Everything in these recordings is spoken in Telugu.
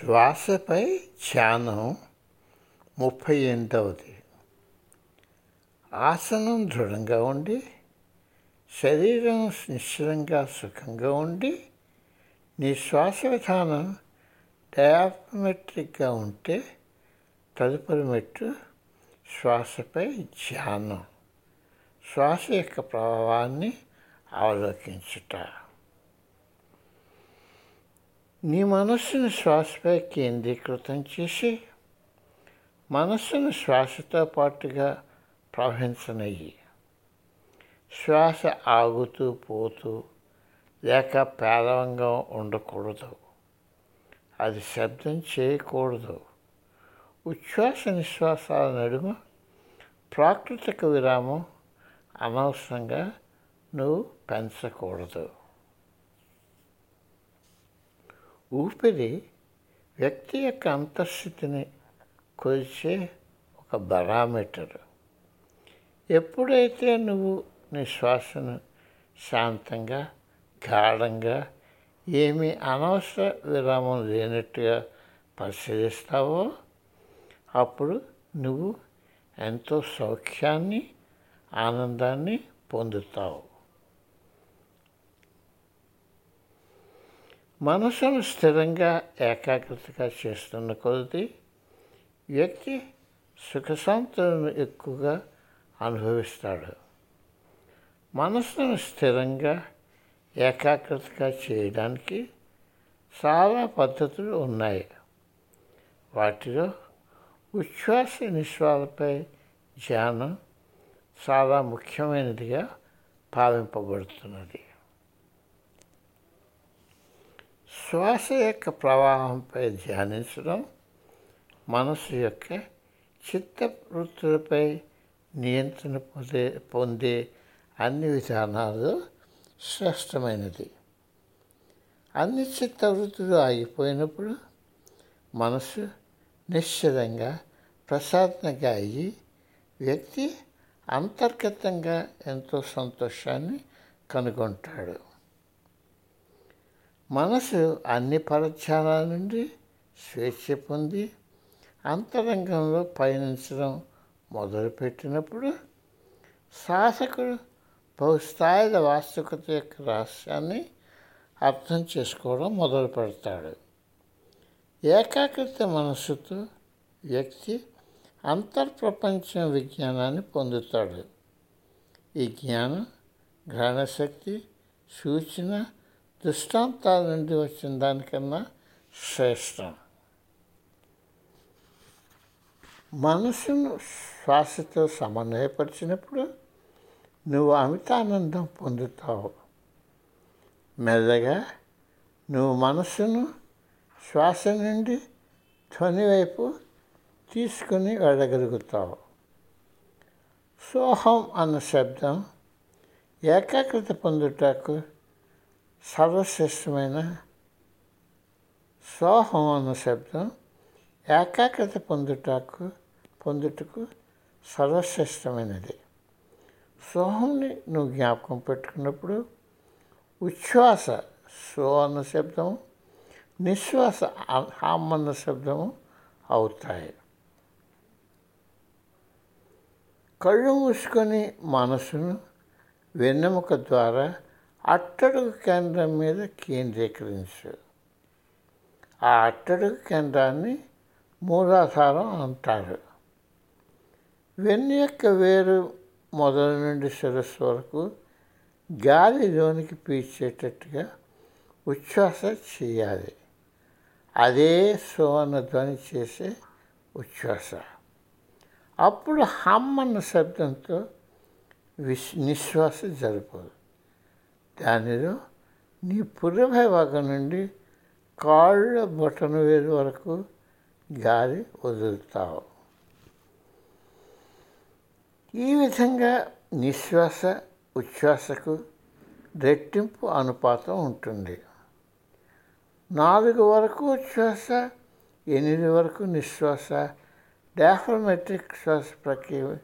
శ్వాసపై ధ్యానం ముప్పై ఎనిమిదవది. ఆసనం దృఢంగా ఉండి శరీరం నిశ్చలంగా సుఖంగా ఉండి నీ శ్వాస విధానం డయాఫమెట్రిక్గా ఉంటే తదుపరి మెట్టు శ్వాసపై ధ్యానం. శ్వాస యొక్క ప్రభావాన్ని అవలోకించుట. నీ మనస్సును శ్వాసపై కేంద్రీకృతం చేసి మనస్సును శ్వాసతో పాటుగా ప్రవహించనయ్యి శ్వాస ఆగుతూ పోతూ లేక పేదవంగా ఉండకూడదు అది శబ్దం చేయకూడదు ఉచ్ఛ్వాస నిశ్వాసాల నడుమ ప్రాకృతిక విరామం అనవసరంగా నువ్వు పెంచకూడదు ఊపిరి వ్యక్తి యొక్క అంతఃస్థితిని కొలిచే ఒక బరామీటర్ ఎప్పుడైతే నువ్వు నీ శ్వాసను శాంతంగా గాఢంగా ఏమీ అనవసర విరామం లేనట్టుగా పరిశీలిస్తావో అప్పుడు నువ్వు ఎంతో సౌఖ్యాన్ని ఆనందాన్ని పొందుతావు. మనసును స్థిరంగా ఏకాగ్రతగా చేస్తున్న కొద్ది వ్యక్తి సుఖశాంతులను ఎక్కువగా అనుభవిస్తాడు. మనసును స్థిరంగా ఏకాగ్రతగా చేయడానికి చాలా పద్ధతులు ఉన్నాయి. వాటిలో ఉచ్ఛ్వాస నిశ్వాసపై ధ్యానం చాలా ముఖ్యమైనదిగా భావింపబడుతున్నది. శ్వాస యొక్క ప్రవాహంపై ధ్యానించడం మనసు యొక్క చిత్త వృత్తులపై నియంత్రణ పొందే పొందే అన్ని విధానాలు శ్రేష్టమైనది. అన్ని చిత్త వృత్తులు ఆగిపోయినప్పుడు మనసు నిశ్చలంగా ప్రశాంతంగా అయ్యి వ్యక్తి అంతర్గతంగా ఎంతో సంతోషాన్ని కనుగొంటాడు. మనసు అన్ని పరధ్యానాల నుండి స్వేచ్ఛ పొంది అంతరంగంలో పయనించడం మొదలుపెట్టినప్పుడు సాధకుడు బహుస్థాయిల వాస్తవికత యొక్క రహస్యాన్ని అర్థం చేసుకోవడం మొదలు పెడతాడు. ఏకాగ్రత మనస్సుతో వ్యక్తి అంతర్ప్రపంచ విజ్ఞానాన్ని పొందుతాడు. ఈ జ్ఞానం గ్రహణశక్తి సూచన దృష్టాంతాల నుండి వచ్చిన దానికన్నా శ్రేష్టం. మనసును శ్వాసతో సమన్వయపరిచినప్పుడు నువ్వు అమితానందం పొందుతావు. మెల్లగా నువ్వు మనసును శ్వాస నుండి ధ్వని వైపు తీసుకుని వెళ్ళగలుగుతావు. సోహం అన్న శబ్దం ఏకాగ్రత పొందుటకు సర్వశ్రేష్టమైన సోహం అన్న శబ్దం ఏకాగ్రత పొందుటకు పొందుటకు సర్వశ్రేష్టమైనది. సోహంని నువ్వు జ్ఞాపకం పెట్టుకున్నప్పుడు ఉచ్ఛ్వాస సో అన్న శబ్దం నిశ్వాస హామ్ అన్న శబ్దము అవుతాయి. కళ్ళు మూసుకొని మనసును వెన్నెముక ద్వారా అట్టడుగు కేంద్రం మీద కేంద్రీకరించు ఆ అట్టడుగు కేంద్రాన్ని మూలాధారం అంటారు. వెన్ను యొక్క వేరు మొదలు నుండి శిరస్సు వరకు గాలిలోనికి పీల్చేటట్టుగా ఉచ్ఛ్వాస చేయాలి. అదే సువర్ణ ధ్వని చేసే ఉచ్ఛ్వాస. అప్పుడు హమ్ అన్న శబ్దంతో విశ్ నిశ్వాస జరపదు. దానిలో నీ పురభై నుండి కాళ్ళ బొటన వేలు వరకు గాలి వదులుతావు. ఈ విధంగా నిశ్వాస ఉచ్ఛ్వాసకు రెట్టింపు అనుపాతం ఉంటుంది. నాలుగు వరకు ఉచ్ఛ్వాస ఎనిమిది వరకు నిశ్వాస డయాఫ్రమెట్రిక్ శ్వాస ప్రక్రియ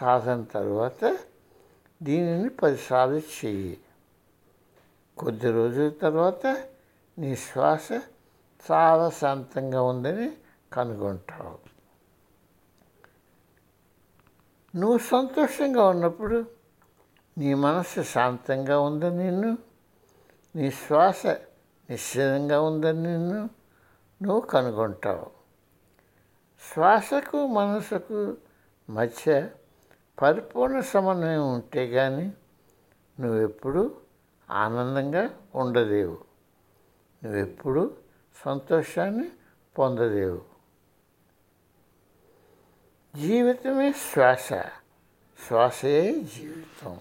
సాధన తర్వాత దీనిని పదిసార్లు చెయ్యి. కొద్ది రోజుల తర్వాత నీ శ్వాస చాలా శాంతంగా ఉందని కనుగొంటావు. నువ్వు సంతోషంగా ఉన్నప్పుడు నీ మనసు శాంతంగా ఉందని నిన్ను నీ శ్వాస నిశ్చలంగా ఉందని నిన్ను నువ్వు కనుగొంటావు. శ్వాసకు మనసుకు మధ్య పరిపూర్ణ సమన్వయం ఉంటే కానీ నువ్వెప్పుడు ఆనందంగా ఉండలేవు. నువ్వెప్పుడు సంతోషాన్ని పొందలేవు. జీవితమే శ్వాస. శ్వాసే జీవితం.